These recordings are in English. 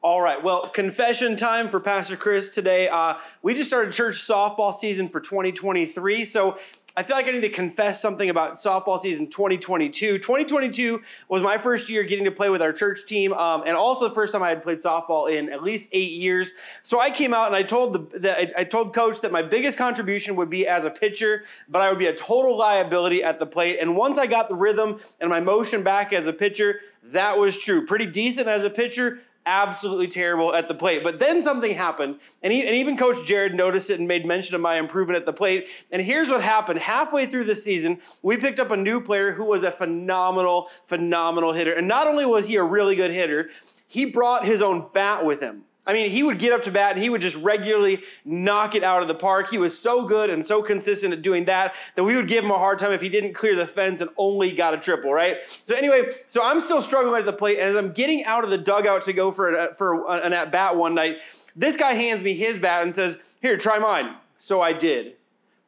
All right. Well, confession time for Pastor Chris today. Uh, we just started church softball season for 2023. So I feel like I need to confess something about softball season 2022. 2022 was my first year getting to play with our church team, um, and also the first time I had played softball in at least eight years. So I came out and I told the, the I told coach that my biggest contribution would be as a pitcher, but I would be a total liability at the plate. And once I got the rhythm and my motion back as a pitcher, that was true. Pretty decent as a pitcher, absolutely terrible at the plate. But then something happened, and, he, and even Coach Jared noticed it and made mention of my improvement at the plate. And here's what happened halfway through the season, we picked up a new player who was a phenomenal, phenomenal hitter. And not only was he a really good hitter, he brought his own bat with him. I mean, he would get up to bat and he would just regularly knock it out of the park. He was so good and so consistent at doing that that we would give him a hard time if he didn't clear the fence and only got a triple, right? So anyway, so I'm still struggling at the plate, and as I'm getting out of the dugout to go for an, for an at bat one night, this guy hands me his bat and says, "Here, try mine." So I did.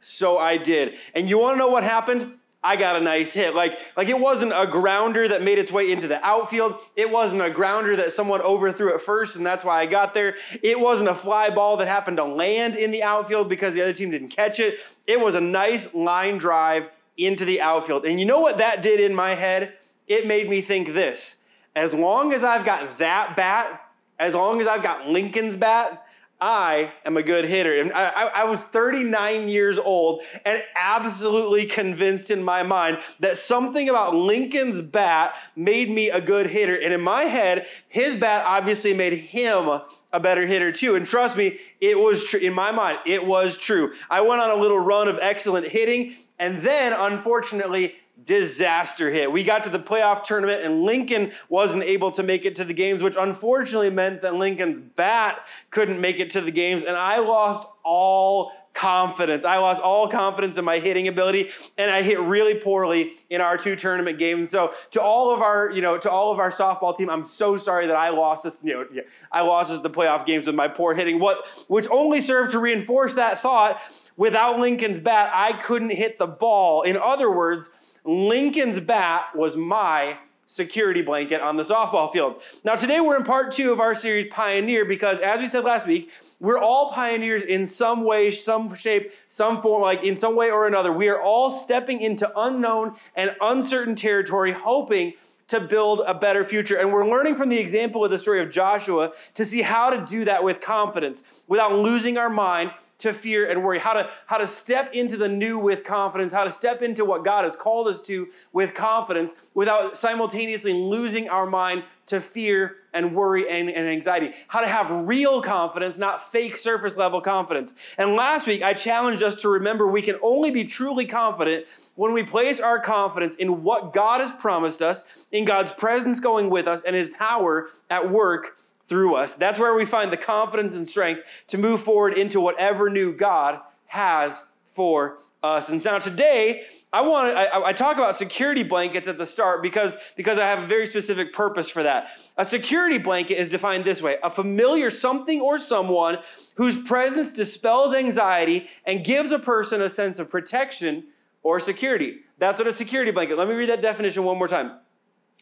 So I did. And you want to know what happened? I got a nice hit. Like, like it wasn't a grounder that made its way into the outfield. It wasn't a grounder that someone overthrew at first, and that's why I got there. It wasn't a fly ball that happened to land in the outfield because the other team didn't catch it. It was a nice line drive into the outfield. And you know what that did in my head? It made me think this. As long as I've got that bat, as long as I've got Lincoln's bat, I am a good hitter. And I, I, was 39 years old and absolutely convinced in my mind that something about Lincoln's bat made me a good hitter. And in my head, his bat obviously made him a better hitter too. And trust me, it was true. In my mind, it was true. I went on a little run of excellent hitting. And then, unfortunately, disaster hit. We got to the playoff tournament and Lincoln wasn't able to make it to the games, which unfortunately meant that Lincoln's bat couldn't make it to the games. And I lost all confidence. I lost all confidence in my hitting ability and I hit really poorly in our two tournament games. So to all of our, you know, to all of our softball team, I'm so sorry that I lost this, you know, I lost this the playoff games with my poor hitting. What which only served to reinforce that thought. Without Lincoln's bat, I couldn't hit the ball. In other words, Lincoln's bat was my security blanket on the softball field. Now, today we're in part two of our series, Pioneer, because as we said last week, we're all pioneers in some way, some shape, some form, like in some way or another. We are all stepping into unknown and uncertain territory, hoping to build a better future. And we're learning from the example of the story of Joshua to see how to do that with confidence without losing our mind to fear and worry, how to, how to step into the new with confidence, how to step into what God has called us to with confidence without simultaneously losing our mind to fear and worry and, and anxiety, how to have real confidence, not fake surface level confidence. And last week, I challenged us to remember we can only be truly confident when we place our confidence in what God has promised us, in God's presence going with us, and His power at work through us. That's where we find the confidence and strength to move forward into whatever new God has for us. And now today, I want I, I, talk about security blankets at the start because, because I have a very specific purpose for that. A security blanket is defined this way a familiar something or someone whose presence dispels anxiety and gives a person a sense of protection or security. That's what a security blanket. Let me read that definition one more time.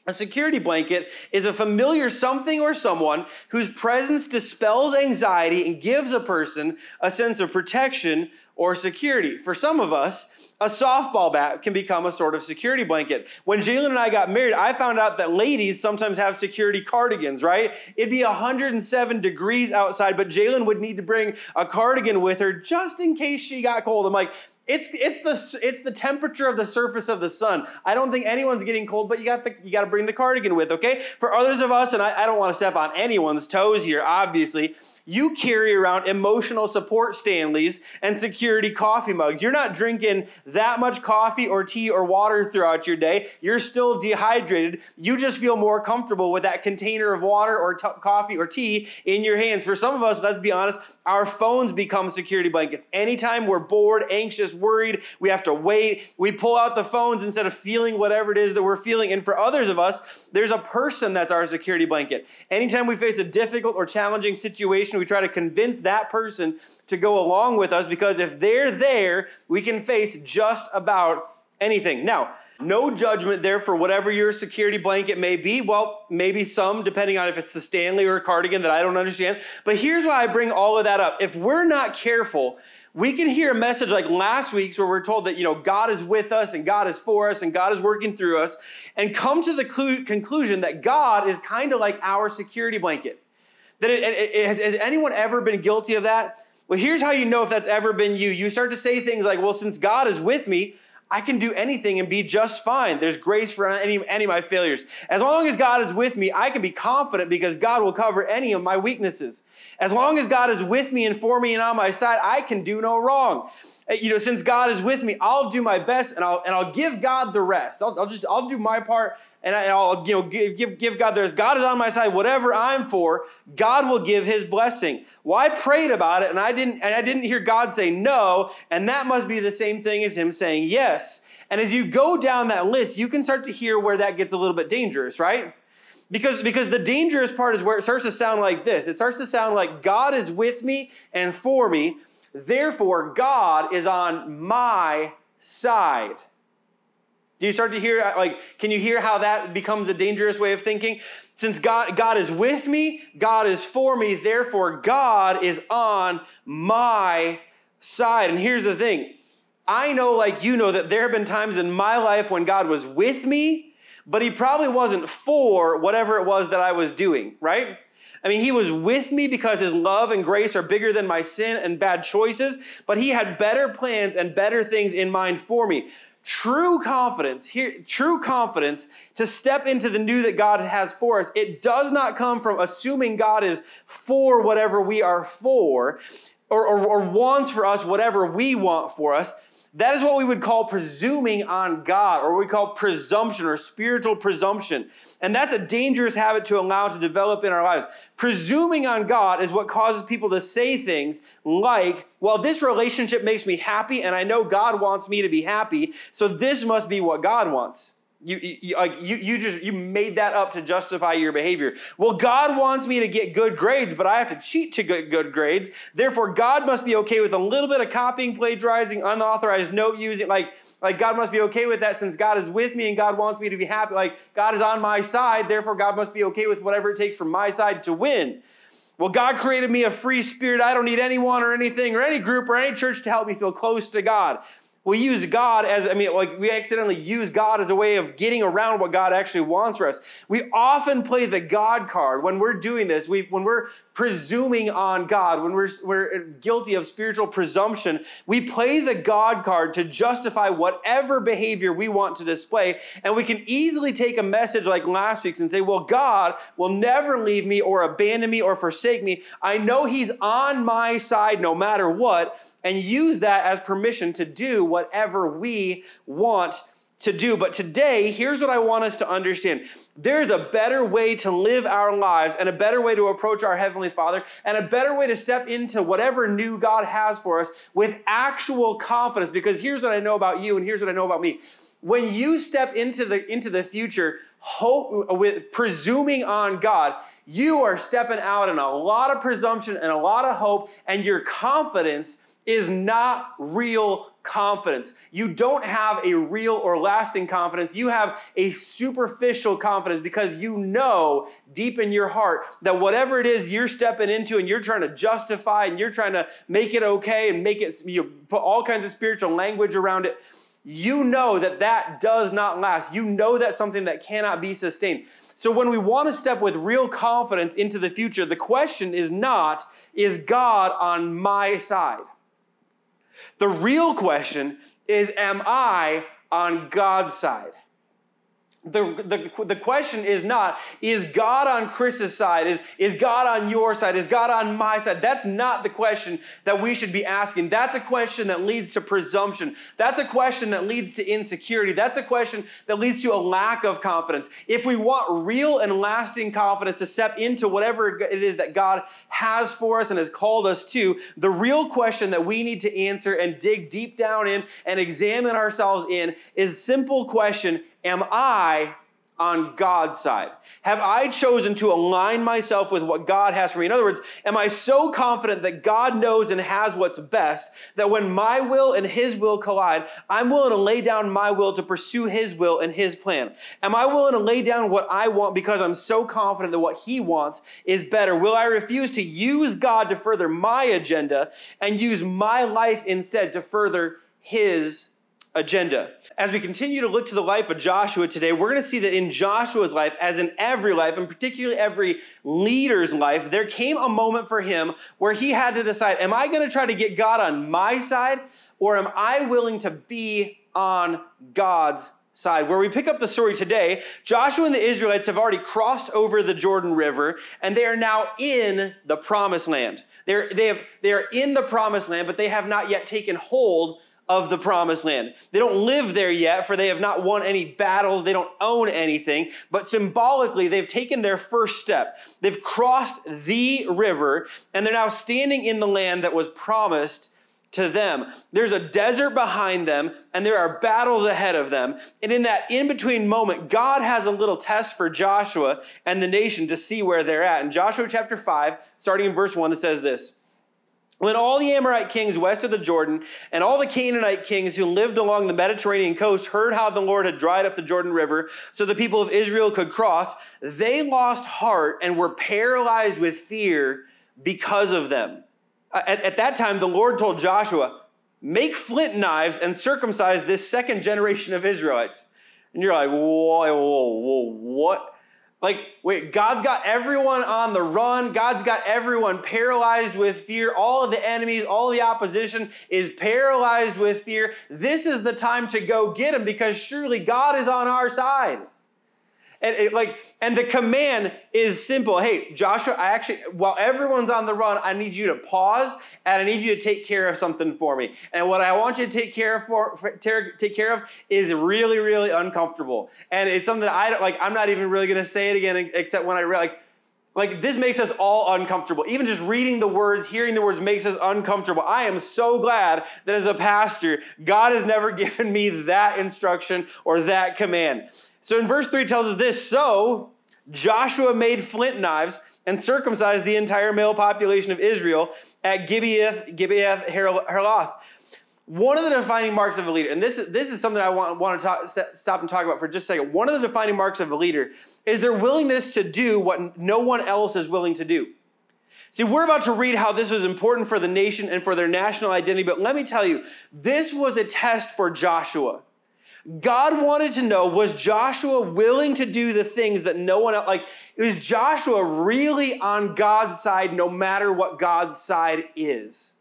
A security blanket is a familiar something or someone whose presence dispels anxiety and gives a person a sense of protection or security. For some of us, a softball bat can become a sort of security blanket. When Jalen and I got married, I found out that ladies sometimes have security cardigans, right? It'd be 107 degrees outside, but Jalen would need to bring a cardigan with her just in case she got cold. I'm like, it's it's the it's the temperature of the surface of the sun. I don't think anyone's getting cold, but you got the you got to bring the cardigan with, okay? For others of us, and I, I don't want to step on anyone's toes here, obviously, you carry around emotional support Stanleys and security coffee mugs. You're not drinking that much coffee or tea or water throughout your day. You're still dehydrated. You just feel more comfortable with that container of water or t- coffee or tea in your hands. For some of us, let's be honest, our phones become security blankets. Anytime we're bored, anxious, worried, we have to wait, we pull out the phones instead of feeling whatever it is that we're feeling. And for others of us, there's a person that's our security blanket. Anytime we face a difficult or challenging situation, we try to convince that person to go along with us because if they're there, we can face just about anything. Now, no judgment there for whatever your security blanket may be. Well, maybe some, depending on if it's the Stanley or a cardigan that I don't understand. But here's why I bring all of that up. If we're not careful, we can hear a message like last week's where we're told that, you know, God is with us and God is for us and God is working through us and come to the clu- conclusion that God is kind of like our security blanket. That it, it, it, has, has anyone ever been guilty of that? Well, here's how you know if that's ever been you. You start to say things like, well, since God is with me, I can do anything and be just fine. There's grace for any, any of my failures. As long as God is with me, I can be confident because God will cover any of my weaknesses. As long as God is with me and for me and on my side, I can do no wrong. You know, since God is with me, I'll do my best and I'll, and I'll give God the rest. I'll, I'll just, I'll do my part and, I, will you know, give, give, give God theirs. God is on my side. Whatever I'm for, God will give his blessing. Well, I prayed about it and I didn't, and I didn't hear God say no. And that must be the same thing as him saying yes. And as you go down that list, you can start to hear where that gets a little bit dangerous, right? Because, because the dangerous part is where it starts to sound like this. It starts to sound like God is with me and for me, Therefore, God is on my side. Do you start to hear, like, can you hear how that becomes a dangerous way of thinking? Since God, God is with me, God is for me, therefore, God is on my side. And here's the thing I know, like you know, that there have been times in my life when God was with me, but He probably wasn't for whatever it was that I was doing, right? I mean, he was with me because his love and grace are bigger than my sin and bad choices, but he had better plans and better things in mind for me. True confidence, here, true confidence to step into the new that God has for us, it does not come from assuming God is for whatever we are for or, or, or wants for us whatever we want for us. That is what we would call presuming on God, or we call presumption or spiritual presumption. And that's a dangerous habit to allow to develop in our lives. Presuming on God is what causes people to say things like, well, this relationship makes me happy, and I know God wants me to be happy, so this must be what God wants. You, you, you, you just you made that up to justify your behavior. Well, God wants me to get good grades, but I have to cheat to get good grades. Therefore, God must be okay with a little bit of copying, plagiarizing, unauthorized note using. Like, like God must be okay with that since God is with me and God wants me to be happy. Like God is on my side, therefore God must be okay with whatever it takes from my side to win. Well, God created me a free spirit. I don't need anyone or anything or any group or any church to help me feel close to God we use God as, I mean, like we accidentally use God as a way of getting around what God actually wants for us. We often play the God card when we're doing this. We, when we're presuming on God, when we're, we're guilty of spiritual presumption, we play the God card to justify whatever behavior we want to display. And we can easily take a message like last week's and say, well, God will never leave me or abandon me or forsake me. I know He's on my side no matter what, and use that as permission to do whatever we want to do. But today, here's what I want us to understand there's a better way to live our lives and a better way to approach our Heavenly Father and a better way to step into whatever new God has for us with actual confidence. Because here's what I know about you and here's what I know about me. When you step into the, into the future, hope with presuming on God, you are stepping out in a lot of presumption and a lot of hope, and your confidence is not real confidence. You don't have a real or lasting confidence. You have a superficial confidence because you know deep in your heart that whatever it is you're stepping into and you're trying to justify and you're trying to make it okay and make it, you put all kinds of spiritual language around it, you know that that does not last. You know that's something that cannot be sustained. So when we want to step with real confidence into the future, the question is not, is God on my side? The real question is Am I on God's side? The, the, the question is not, is God on Chris's side? Is, is God on your side? Is God on my side? That's not the question that we should be asking. That's a question that leads to presumption. That's a question that leads to insecurity. That's a question that leads to a lack of confidence. If we want real and lasting confidence to step into whatever it is that God has for us and has called us to, the real question that we need to answer and dig deep down in and examine ourselves in is simple question Am I on God's side? Have I chosen to align myself with what God has for me? In other words, am I so confident that God knows and has what's best that when my will and His will collide, I'm willing to lay down my will to pursue His will and His plan? Am I willing to lay down what I want because I'm so confident that what He wants is better? Will I refuse to use God to further my agenda and use my life instead to further His agenda. As we continue to look to the life of Joshua today, we're going to see that in Joshua's life, as in every life, and particularly every leader's life, there came a moment for him where he had to decide Am I going to try to get God on my side, or am I willing to be on God's side. Where we pick up the story today, Joshua and the Israelites have already crossed over the Jordan River and they are now in the promised land. They're, they, have, they are in the promised land, but they have not yet taken hold of the promised land. They don't live there yet, for they have not won any battles. They don't own anything. But symbolically, they've taken their first step. They've crossed the river, and they're now standing in the land that was promised to them. There's a desert behind them, and there are battles ahead of them. And in that in between moment, God has a little test for Joshua and the nation to see where they're at. In Joshua chapter 5, starting in verse 1, it says this. When all the Amorite kings west of the Jordan and all the Canaanite kings who lived along the Mediterranean coast heard how the Lord had dried up the Jordan River so the people of Israel could cross, they lost heart and were paralyzed with fear because of them. At, at that time, the Lord told Joshua, Make flint knives and circumcise this second generation of Israelites. And you're like, whoa, whoa, whoa, what? Like, wait, God's got everyone on the run. God's got everyone paralyzed with fear. All of the enemies, all the opposition is paralyzed with fear. This is the time to go get them because surely God is on our side. And it, like, and the command is simple. Hey, Joshua, I actually, while everyone's on the run, I need you to pause and I need you to take care of something for me. And what I want you to take care of for, for take care of is really, really uncomfortable. And it's something I don't like. I'm not even really to say it again, except when I really like. Like this makes us all uncomfortable. Even just reading the words, hearing the words makes us uncomfortable. I am so glad that as a pastor, God has never given me that instruction or that command. So in verse 3 tells us this So Joshua made flint knives and circumcised the entire male population of Israel at Gibeath, Gibeath Haaraloth. One of the defining marks of a leader, and this is, this is something I want, want to talk, stop and talk about for just a second. One of the defining marks of a leader is their willingness to do what no one else is willing to do. See, we're about to read how this was important for the nation and for their national identity, but let me tell you, this was a test for Joshua. God wanted to know was Joshua willing to do the things that no one else, like, is Joshua really on God's side no matter what God's side is?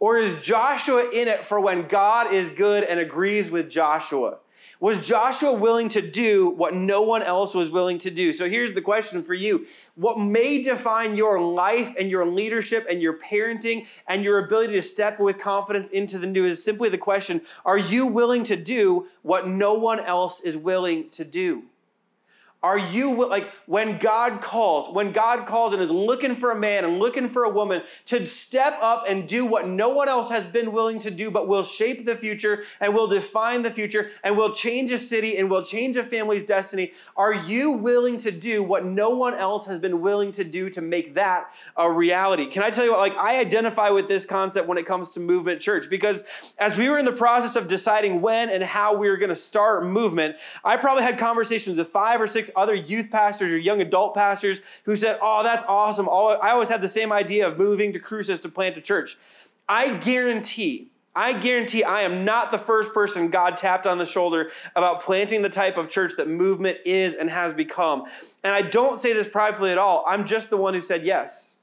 Or is Joshua in it for when God is good and agrees with Joshua? Was Joshua willing to do what no one else was willing to do? So here's the question for you What may define your life and your leadership and your parenting and your ability to step with confidence into the new is simply the question Are you willing to do what no one else is willing to do? Are you like when God calls, when God calls and is looking for a man and looking for a woman to step up and do what no one else has been willing to do, but will shape the future and will define the future and will change a city and will change a family's destiny? Are you willing to do what no one else has been willing to do to make that a reality? Can I tell you what, like, I identify with this concept when it comes to movement church because as we were in the process of deciding when and how we were going to start movement, I probably had conversations with five or six other youth pastors or young adult pastors who said, Oh, that's awesome. I always had the same idea of moving to Cruces to plant a church. I guarantee, I guarantee I am not the first person God tapped on the shoulder about planting the type of church that movement is and has become. And I don't say this pridefully at all. I'm just the one who said yes.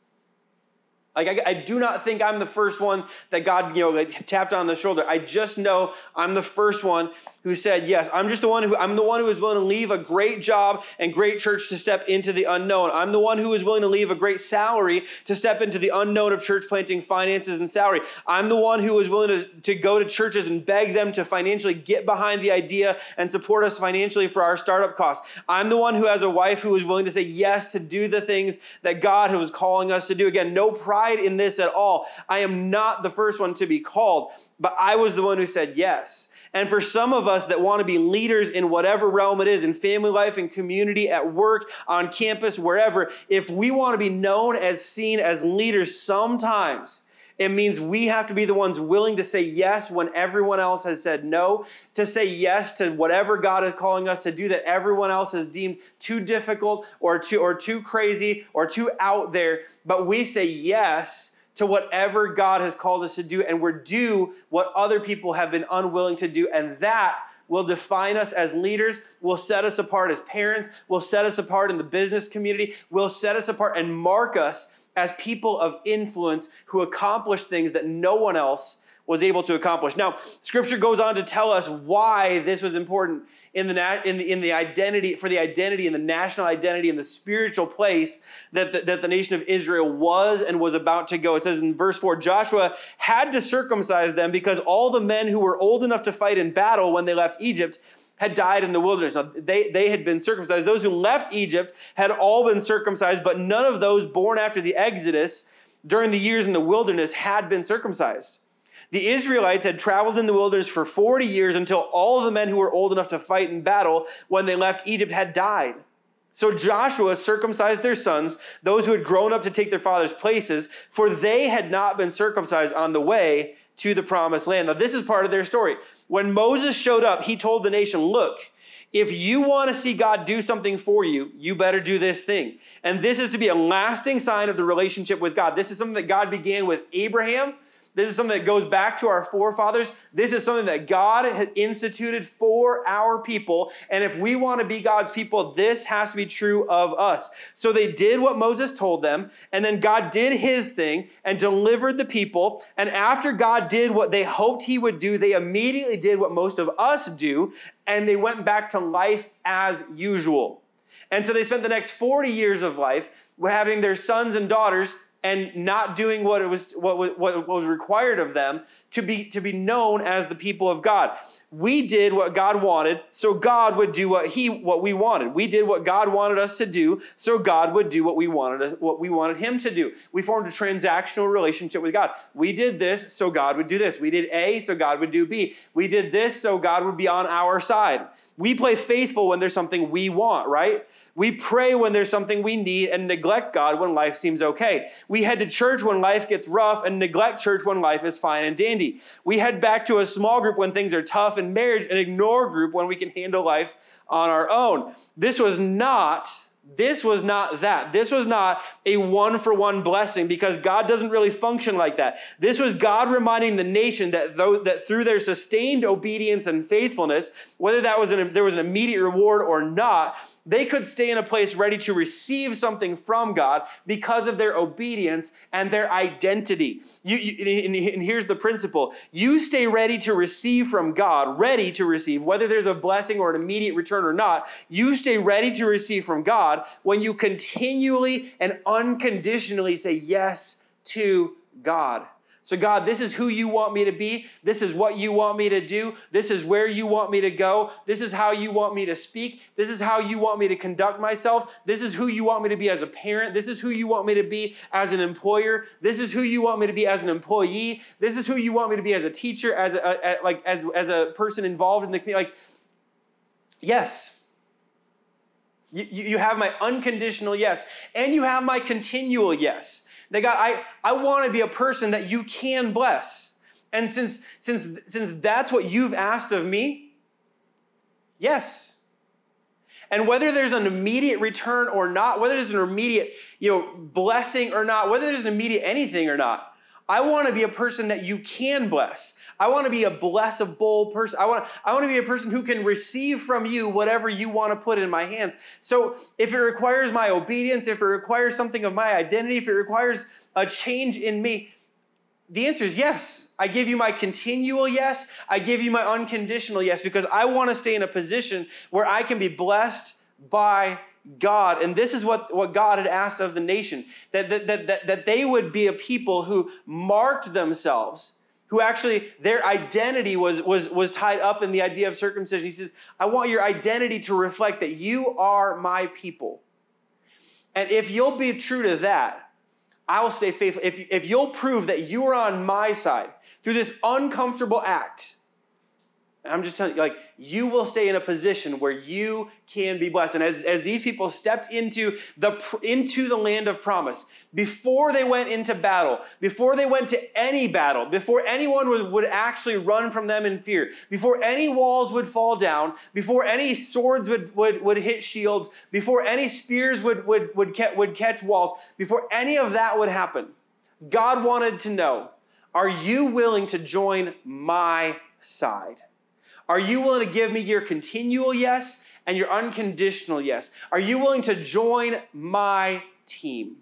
Like I, I, do not think I'm the first one that God, you know, like, tapped on the shoulder. I just know I'm the first one who said yes. I'm just the one who I'm the one who is willing to leave a great job and great church to step into the unknown. I'm the one who is willing to leave a great salary to step into the unknown of church planting finances and salary. I'm the one who is willing to, to go to churches and beg them to financially get behind the idea and support us financially for our startup costs. I'm the one who has a wife who is willing to say yes to do the things that God was calling us to do. Again, no pride in this at all. I am not the first one to be called, but I was the one who said yes. And for some of us that want to be leaders in whatever realm it is, in family life, in community, at work, on campus, wherever, if we want to be known as seen as leaders, sometimes it means we have to be the ones willing to say yes when everyone else has said no, to say yes to whatever God is calling us to do that everyone else has deemed too difficult or too or too crazy or too out there, but we say yes to whatever God has called us to do, and we're do what other people have been unwilling to do. And that will define us as leaders, will set us apart as parents, will set us apart in the business community, will set us apart and mark us as people of influence who accomplish things that no one else was able to accomplish. Now, scripture goes on to tell us why this was important in the, in the, in the identity, for the identity and the national identity and the spiritual place that the, that the nation of Israel was and was about to go. It says in verse 4 Joshua had to circumcise them because all the men who were old enough to fight in battle when they left Egypt had died in the wilderness. Now, they, they had been circumcised. Those who left Egypt had all been circumcised, but none of those born after the Exodus during the years in the wilderness had been circumcised. The Israelites had traveled in the wilderness for 40 years until all of the men who were old enough to fight in battle when they left Egypt had died. So Joshua circumcised their sons, those who had grown up to take their father's places, for they had not been circumcised on the way to the promised land. Now, this is part of their story. When Moses showed up, he told the nation, Look, if you want to see God do something for you, you better do this thing. And this is to be a lasting sign of the relationship with God. This is something that God began with Abraham this is something that goes back to our forefathers. This is something that God has instituted for our people. And if we want to be God's people, this has to be true of us. So they did what Moses told them, and then God did his thing and delivered the people. And after God did what they hoped he would do, they immediately did what most of us do, and they went back to life as usual. And so they spent the next 40 years of life having their sons and daughters and not doing what it was what, what, what was required of them to be to be known as the people of God. We did what God wanted, so God would do what he what we wanted. We did what God wanted us to do, so God would do what we wanted what we wanted him to do. We formed a transactional relationship with God. We did this, so God would do this. We did A, so God would do B. We did this, so God would be on our side. We play faithful when there's something we want, right? We pray when there's something we need and neglect God when life seems okay. We head to church when life gets rough and neglect church when life is fine and dandy. We head back to a small group when things are tough in marriage and ignore group when we can handle life on our own. This was not this was not that. This was not a one for one blessing because God doesn't really function like that. This was God reminding the nation that though that through their sustained obedience and faithfulness, whether that was an, there was an immediate reward or not, they could stay in a place ready to receive something from God because of their obedience and their identity. You, you, and here's the principle you stay ready to receive from God, ready to receive, whether there's a blessing or an immediate return or not, you stay ready to receive from God when you continually and unconditionally say yes to God. So, God, this is who you want me to be. This is what you want me to do. This is where you want me to go. This is how you want me to speak. This is how you want me to conduct myself. This is who you want me to be as a parent. This is who you want me to be as an employer. This is who you want me to be as an employee. This is who you want me to be as a teacher, as a, a like as, as a person involved in the community. Like, yes. You, you have my unconditional yes, and you have my continual yes. That God, I, I want to be a person that you can bless. And since, since, since that's what you've asked of me, yes. And whether there's an immediate return or not, whether there's an immediate you know, blessing or not, whether there's an immediate anything or not, I want to be a person that you can bless. I want to be a blessable person. I want, I want to be a person who can receive from you whatever you want to put in my hands. So if it requires my obedience, if it requires something of my identity, if it requires a change in me, the answer is yes. I give you my continual yes. I give you my unconditional yes because I want to stay in a position where I can be blessed by God. And this is what, what God had asked of the nation that, that, that, that they would be a people who marked themselves who actually their identity was, was, was tied up in the idea of circumcision. He says, I want your identity to reflect that you are my people. And if you'll be true to that, I will stay faithful. If, if you'll prove that you are on my side through this uncomfortable act, I'm just telling you, like, you will stay in a position where you can be blessed. And as, as these people stepped into the, into the land of promise, before they went into battle, before they went to any battle, before anyone would, would actually run from them in fear, before any walls would fall down, before any swords would, would, would hit shields, before any spears would, would, would, would catch walls, before any of that would happen, God wanted to know, are you willing to join my side? Are you willing to give me your continual yes and your unconditional yes? Are you willing to join my team?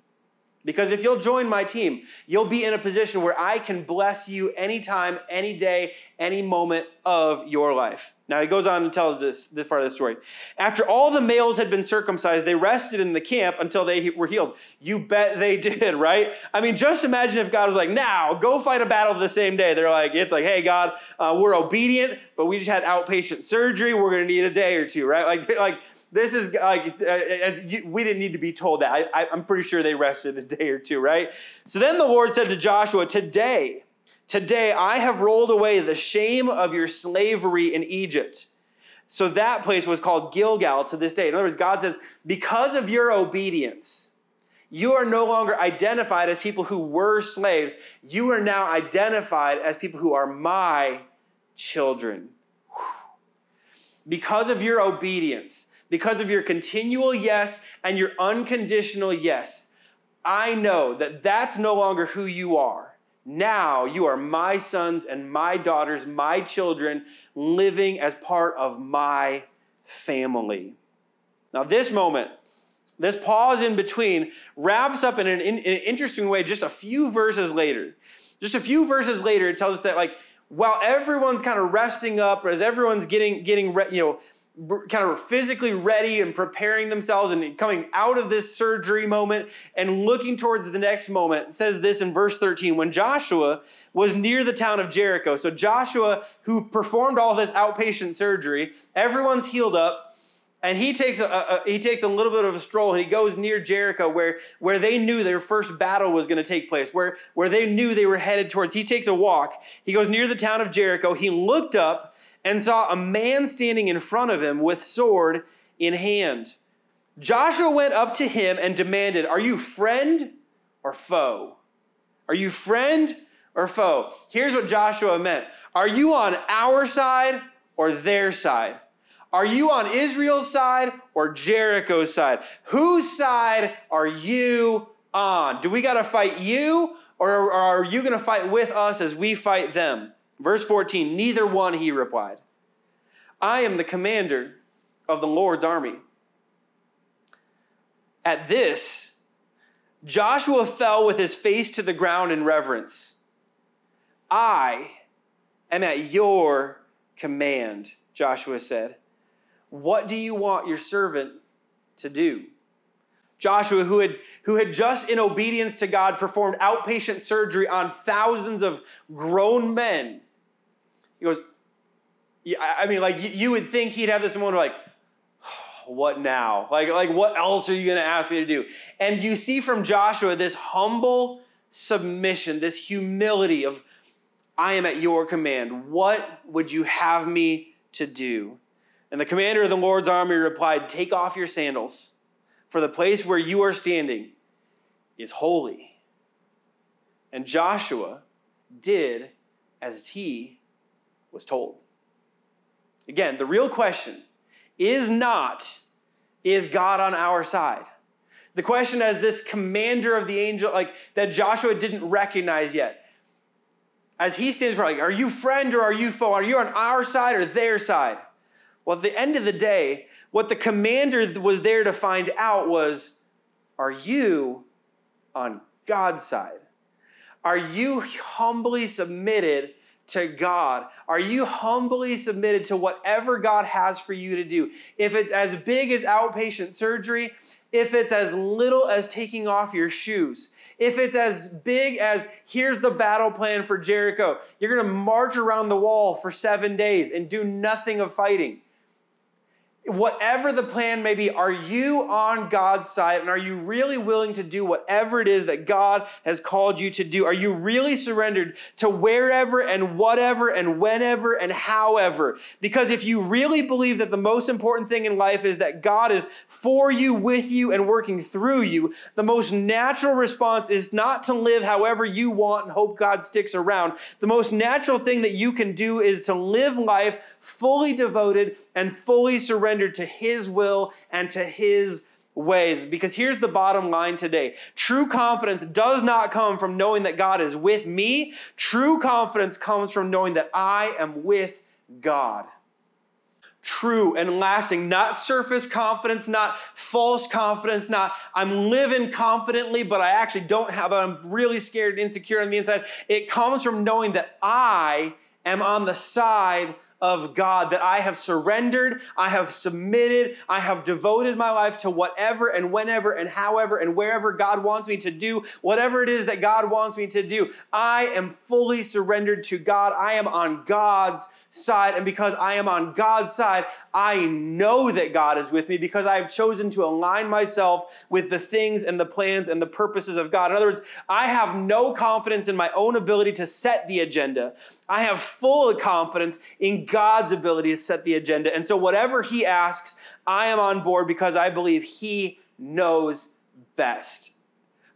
Because if you'll join my team, you'll be in a position where I can bless you anytime, any day, any moment of your life. Now he goes on and tells this, this part of the story. After all the males had been circumcised, they rested in the camp until they were healed. You bet they did, right? I mean, just imagine if God was like, now go fight a battle the same day. They're like, it's like, hey, God, uh, we're obedient, but we just had outpatient surgery. We're going to need a day or two, right? Like, like this is like, as you, we didn't need to be told that. I, I, I'm pretty sure they rested a day or two, right? So then the Lord said to Joshua, today, Today I have rolled away the shame of your slavery in Egypt. So that place was called Gilgal to this day. In other words, God says, because of your obedience, you are no longer identified as people who were slaves. You are now identified as people who are my children. Because of your obedience, because of your continual yes and your unconditional yes, I know that that's no longer who you are. Now you are my sons and my daughters, my children, living as part of my family. Now, this moment, this pause in between, wraps up in an, in, in an interesting way just a few verses later. Just a few verses later, it tells us that, like, while everyone's kind of resting up, as everyone's getting, getting you know, kind of physically ready and preparing themselves and coming out of this surgery moment and looking towards the next moment. It says this in verse 13 when Joshua was near the town of Jericho. So, Joshua, who performed all this outpatient surgery, everyone's healed up. And he takes a, a, he takes a little bit of a stroll and he goes near Jericho where, where they knew their first battle was going to take place, where, where they knew they were headed towards. He takes a walk. He goes near the town of Jericho. He looked up and saw a man standing in front of him with sword in hand. Joshua went up to him and demanded, Are you friend or foe? Are you friend or foe? Here's what Joshua meant Are you on our side or their side? Are you on Israel's side or Jericho's side? Whose side are you on? Do we got to fight you or are you going to fight with us as we fight them? Verse 14, neither one, he replied. I am the commander of the Lord's army. At this, Joshua fell with his face to the ground in reverence. I am at your command, Joshua said. What do you want your servant to do? Joshua, who had, who had just in obedience to God performed outpatient surgery on thousands of grown men, he goes, yeah, I mean, like you, you would think he'd have this moment of like, what now? Like, like what else are you going to ask me to do? And you see from Joshua this humble submission, this humility of, I am at your command. What would you have me to do? And the commander of the Lord's army replied, Take off your sandals, for the place where you are standing is holy. And Joshua did as he was told. Again, the real question is not, is God on our side? The question as this commander of the angel, like that Joshua didn't recognize yet. As he stands for, like, are you friend or are you foe? Are you on our side or their side? Well, at the end of the day, what the commander was there to find out was, are you on God's side? Are you humbly submitted to God? Are you humbly submitted to whatever God has for you to do? If it's as big as outpatient surgery, if it's as little as taking off your shoes, if it's as big as here's the battle plan for Jericho, you're to march around the wall for seven days and do nothing of fighting. Whatever the plan may be, are you on God's side and are you really willing to do whatever it is that God has called you to do? Are you really surrendered to wherever and whatever and whenever and however? Because if you really believe that the most important thing in life is that God is for you, with you, and working through you, the most natural response is not to live however you want and hope God sticks around. The most natural thing that you can do is to live life fully devoted and fully surrendered to His will and to His ways. Because here's the bottom line today true confidence does not come from knowing that God is with me, true confidence comes from knowing that I am with God. True and lasting, not surface confidence, not false confidence, not I'm living confidently, but I actually don't have, I'm really scared and insecure on the inside. It comes from knowing that I am on the side of God, that I have surrendered, I have submitted, I have devoted my life to whatever and whenever and however and wherever God wants me to do, whatever it is that God wants me to do. I am fully surrendered to God. I am on God's side. And because I am on God's side, I know that God is with me because I have chosen to align myself with the things and the plans and the purposes of God. In other words, I have no confidence in my own ability to set the agenda. I have full confidence in God's ability to set the agenda. And so, whatever He asks, I am on board because I believe He knows best.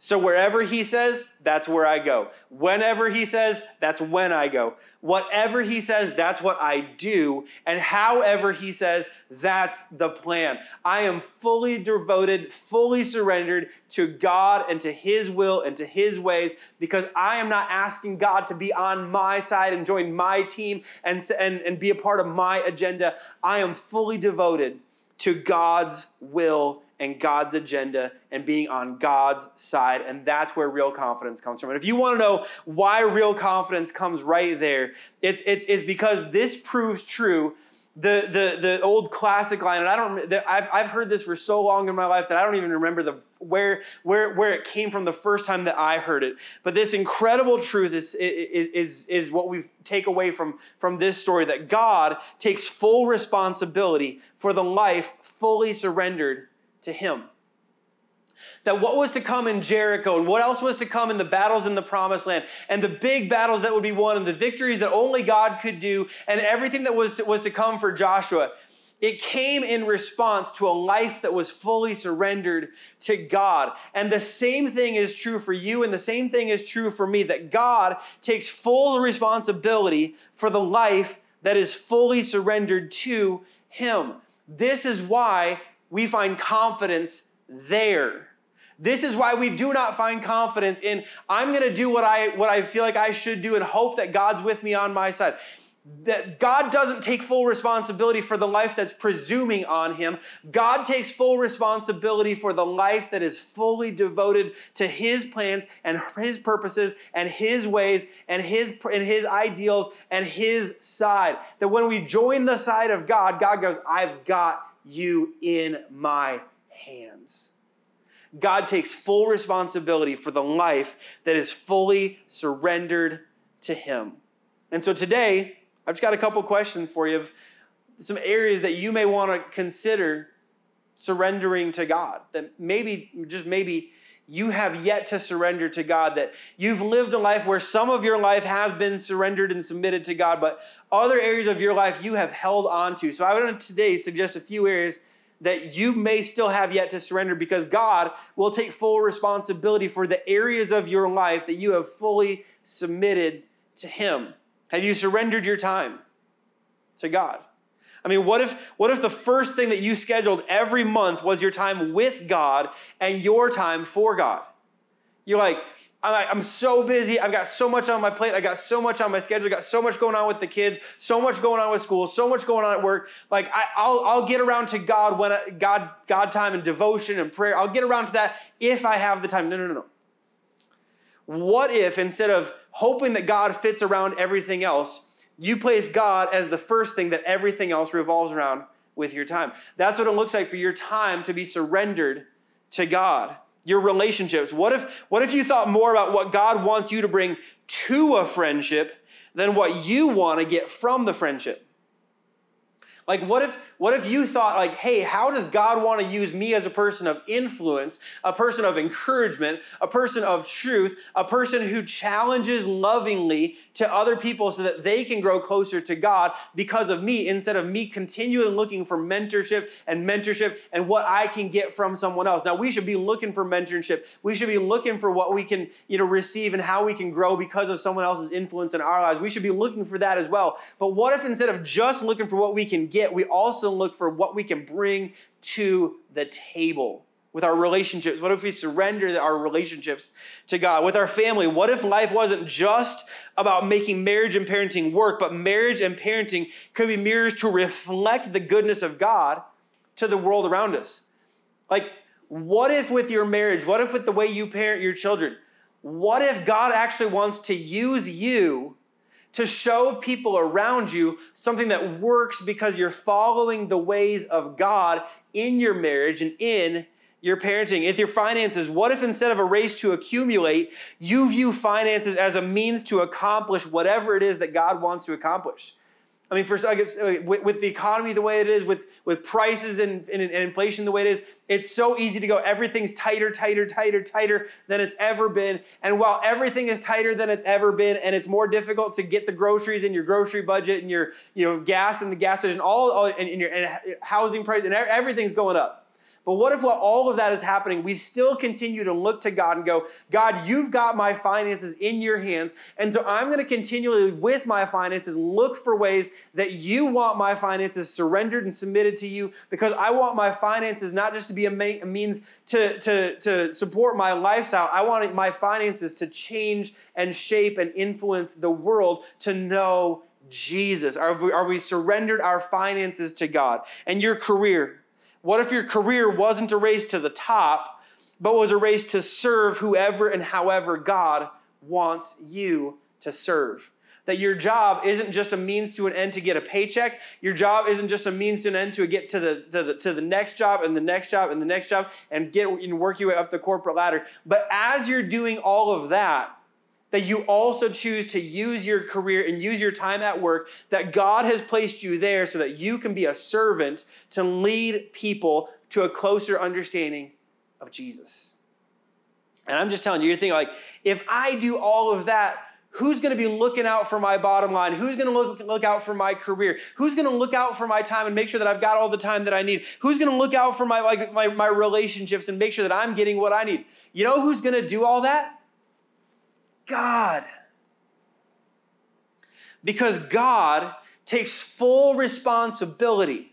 So wherever he says, that's where I go. Whenever he says, that's when I go. Whatever he says, that's what I do. And however he says, that's the plan. I am fully devoted, fully surrendered to God and to his will and to his ways because I am not asking God to be on my side and join my team and, and, and be a part of my agenda. I am fully devoted to God's will and God's agenda and being on God's side. And that's where real confidence comes from. And if you want to know why real confidence comes right there, it's, it's, it's because this proves true the the the old classic line, and I don't. I've I've heard this for so long in my life that I don't even remember the where where where it came from the first time that I heard it. But this incredible truth is is is, is what we take away from from this story that God takes full responsibility for the life fully surrendered to Him that what was to come in Jericho and what else was to come in the battles in the promised land and the big battles that would be won and the victories that only God could do and everything that was to, was to come for Joshua. It came in response to a life that was fully surrendered to God. And the same thing is true for you, and the same thing is true for me that God takes full responsibility for the life that is fully surrendered to Him. This is why we find confidence there. This is why we do not find confidence in I'm going to do what I what I feel like I should do and hope that God's with me on my side. That God doesn't take full responsibility for the life that's presuming on him. God takes full responsibility for the life that is fully devoted to his plans and his purposes and his ways and his and his ideals and his side. That when we join the side of God, God goes, "I've got you in my hands." God takes full responsibility for the life that is fully surrendered to Him. And so today, I've just got a couple questions for you of some areas that you may want to consider surrendering to God. That maybe, just maybe, you have yet to surrender to God, that you've lived a life where some of your life has been surrendered and submitted to God, but other areas of your life you have held on to. So I want to today suggest a few areas that you may still have yet to surrender because God will take full responsibility for the areas of your life that you have fully submitted to Him. Have you surrendered your time to God? I mean, what if, what if the first thing that you scheduled every month was your time with God and your time for God? You're like, I'm so busy. I've got so much on my plate. I got so much on my schedule. I got so much going on with the kids, so much going on with school, so much going on at work. Like I, will I'll get around to God when I, God God time and devotion and prayer. I'll get around to that if I have the time. No, no, no, no. What if instead of hoping that God fits around everything else, you place God as the first thing that everything else revolves around with your time? That's what it looks like for your time to be surrendered to God your relationships. What if, what if you thought more about what God wants you to bring to a friendship than what you want to get from the friendship? Like what if what if you thought like, hey, how does God want to use me as a person of influence, a person of encouragement, a person of truth, a person who challenges lovingly to other people so that they can grow closer to God because of me instead of me continually looking for mentorship and mentorship and what I can get from someone else. Now we should be looking for mentorship. We should be looking for what we can, you know, receive and how we can grow because of someone else's influence in our lives. We should be looking for that as well. But what if instead of just looking for what we can get, we also look for what we can bring to the table with our relationships? What if we surrender our relationships to God? With our family, what if life wasn't just about making marriage and parenting work, but marriage and parenting could be mirrors to reflect the goodness of God to the world around us? Like, what if with your marriage, what if with the way you parent your children, what if God actually wants to use you to show people around you something that works because you're following the ways of God in your marriage and in your parenting, with your finances, what if instead of a race to accumulate, you view finances as a means to accomplish whatever it is that God wants to accomplish? I mean, for, uh, with, with, the economy the way it is, with, with prices and, and, and, inflation the way it is, it's so easy to go, everything's tighter, tighter, tighter, tighter than it's ever been. And while everything is tighter than it's ever been, and it's more difficult to get the groceries in your grocery budget and your you know, gas and the gas station, all, all and, and your and housing price, and everything's going up. But what if while all of that is happening, we still continue to look to God and go, God, you've got my finances in your hands. And so I'm going to continually, with my finances, look for ways that you want my finances surrendered and submitted to you because I want my finances not just to be a, a means to, to, to support my lifestyle. I want my finances to change and shape and influence the world to know Jesus. Are we, are we surrendered our finances to God? And your career, what if your career wasn't a race to the top, but was a race to serve whoever and however God wants you to serve? That your job isn't just a means to an end to get a paycheck. Your job isn't just a means to an end to get to the, to the, to the next job and the next job and the next job and get and work your way up the corporate ladder. But as you're doing all of that, that you also choose to use your career and use your time at work, that God has placed you there so that you can be a servant to lead people to a closer understanding of Jesus. And I'm just telling you, you're thinking like, if I do all of that, who's going to be looking out for my bottom line? Who's going to look, look out for my career? Who's going to look out for my time and make sure that I've got all the time that I need? Who's going to look out for my, like, my, my relationships and make sure that I'm getting what I need? You know who's going to do all that? God. Because God takes full responsibility.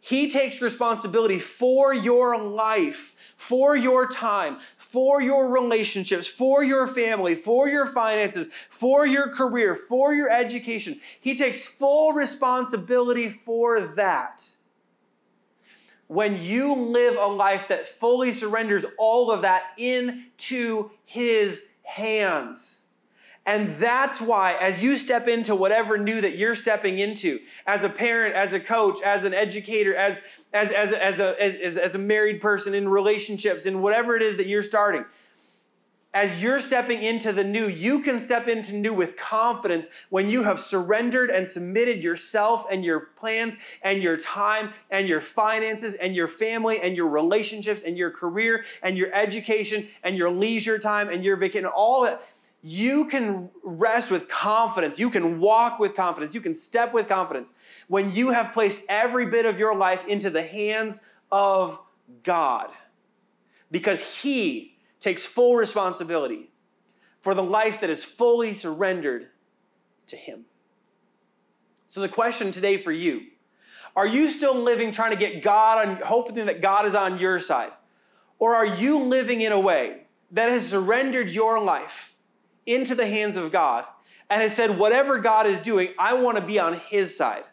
He takes responsibility for your life, for your time, for your relationships, for your family, for your finances, for your career, for your education. He takes full responsibility for that. When you live a life that fully surrenders all of that into His hands. And that's why, as you step into whatever new that you're stepping into, as a parent, as a coach, as an educator, as, as, as, as, a, as, as a married person in relationships, in whatever it is that you're starting, as you're stepping into the new, you can step into new with confidence when you have surrendered and submitted yourself and your plans and your time and your finances and your family and your relationships and your career and your education and your leisure time and your vacation, all that. You can rest with confidence. You can walk with confidence. You can step with confidence when you have placed every bit of your life into the hands of God because He takes full responsibility for the life that is fully surrendered to Him. So, the question today for you are you still living trying to get God on, hoping that God is on your side? Or are you living in a way that has surrendered your life into the hands of God and has said, whatever God is doing, I want to be on His side?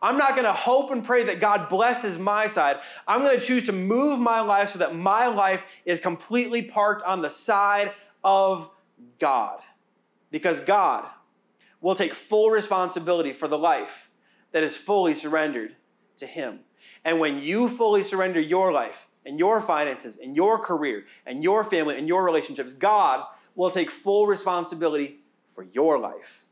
I'm not going to hope and pray that God blesses my side. I'm going to choose to move my life so that my life is completely parked on the side of God. Because God will take full responsibility for the life that is fully surrendered to Him. And when you fully surrender your life and your finances and your career and your family and your relationships, God will take full responsibility for your life.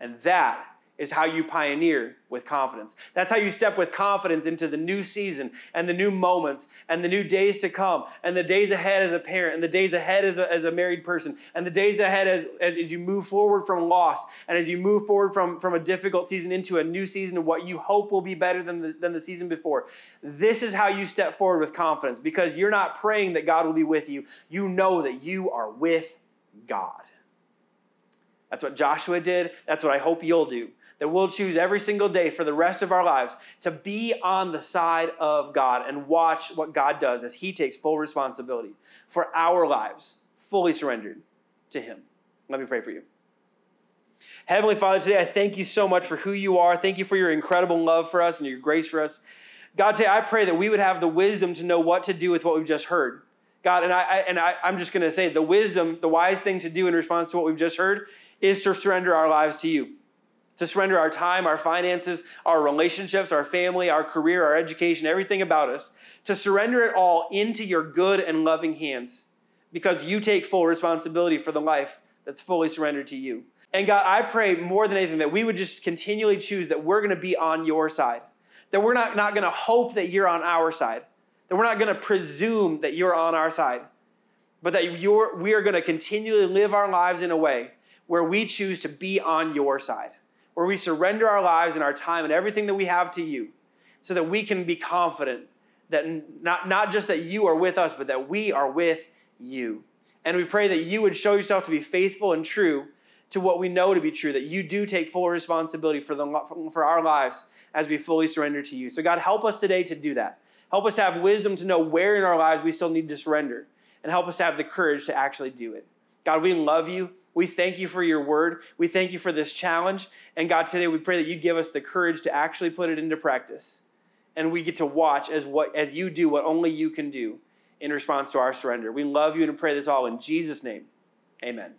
And that is how you pioneer with confidence. That's how you step with confidence into the new season and the new moments and the new days to come and the days ahead as a parent and the days ahead as a, as a married person and the days ahead as, as, as you move forward from loss and as you move forward from, from a difficult season into a new season of what you hope will be better than the, than the season before. This is how you step forward with confidence because you're not praying that God will be with you. You know that you are with God. That's what Joshua did. That's what I hope you'll do that we'll choose every single day for the rest of our lives to be on the side of God and watch what God does as He takes full responsibility for our lives, fully surrendered to Him. Let me pray for you. Heavenly Father, today I thank you so much for who you are. Thank you for your incredible love for us and your grace for us. God, today I pray that we would have the wisdom to know what to do with what we've just heard. God, and I, I and I, I'm just going to say the wisdom, the wise thing to do in response to what we've just heard is to surrender our lives to you to surrender our time, our finances, our relationships, our family, our career, our education, everything about us, to surrender it all into your good and loving hands because you take full responsibility for the life that's fully surrendered to you. And God, I pray more than anything that we would just continually choose that we're going to be on your side, that we're not, not going to hope that you're on our side, that we're not going to presume that you're on our side, but that you're, we are going to continually live our lives in a way where we choose to be on your side where we surrender our lives and our time and everything that we have to you so that we can be confident that not, not just that you are with us, but that we are with you. And we pray that you would show yourself to be faithful and true to what we know to be true, that you do take full responsibility for, the, for our lives as we fully surrender to you. So, God, help us today to do that. Help us to have wisdom to know where in our lives we still need to surrender, and help us to have the courage to actually do it. God, we love you. We thank you for your word. We thank you for this challenge. And God, today we pray that you'd give us the courage to actually put it into practice. And we get to watch as what as you do what only you can do in response to our surrender. We love you and pray this all in Jesus' name. Amen.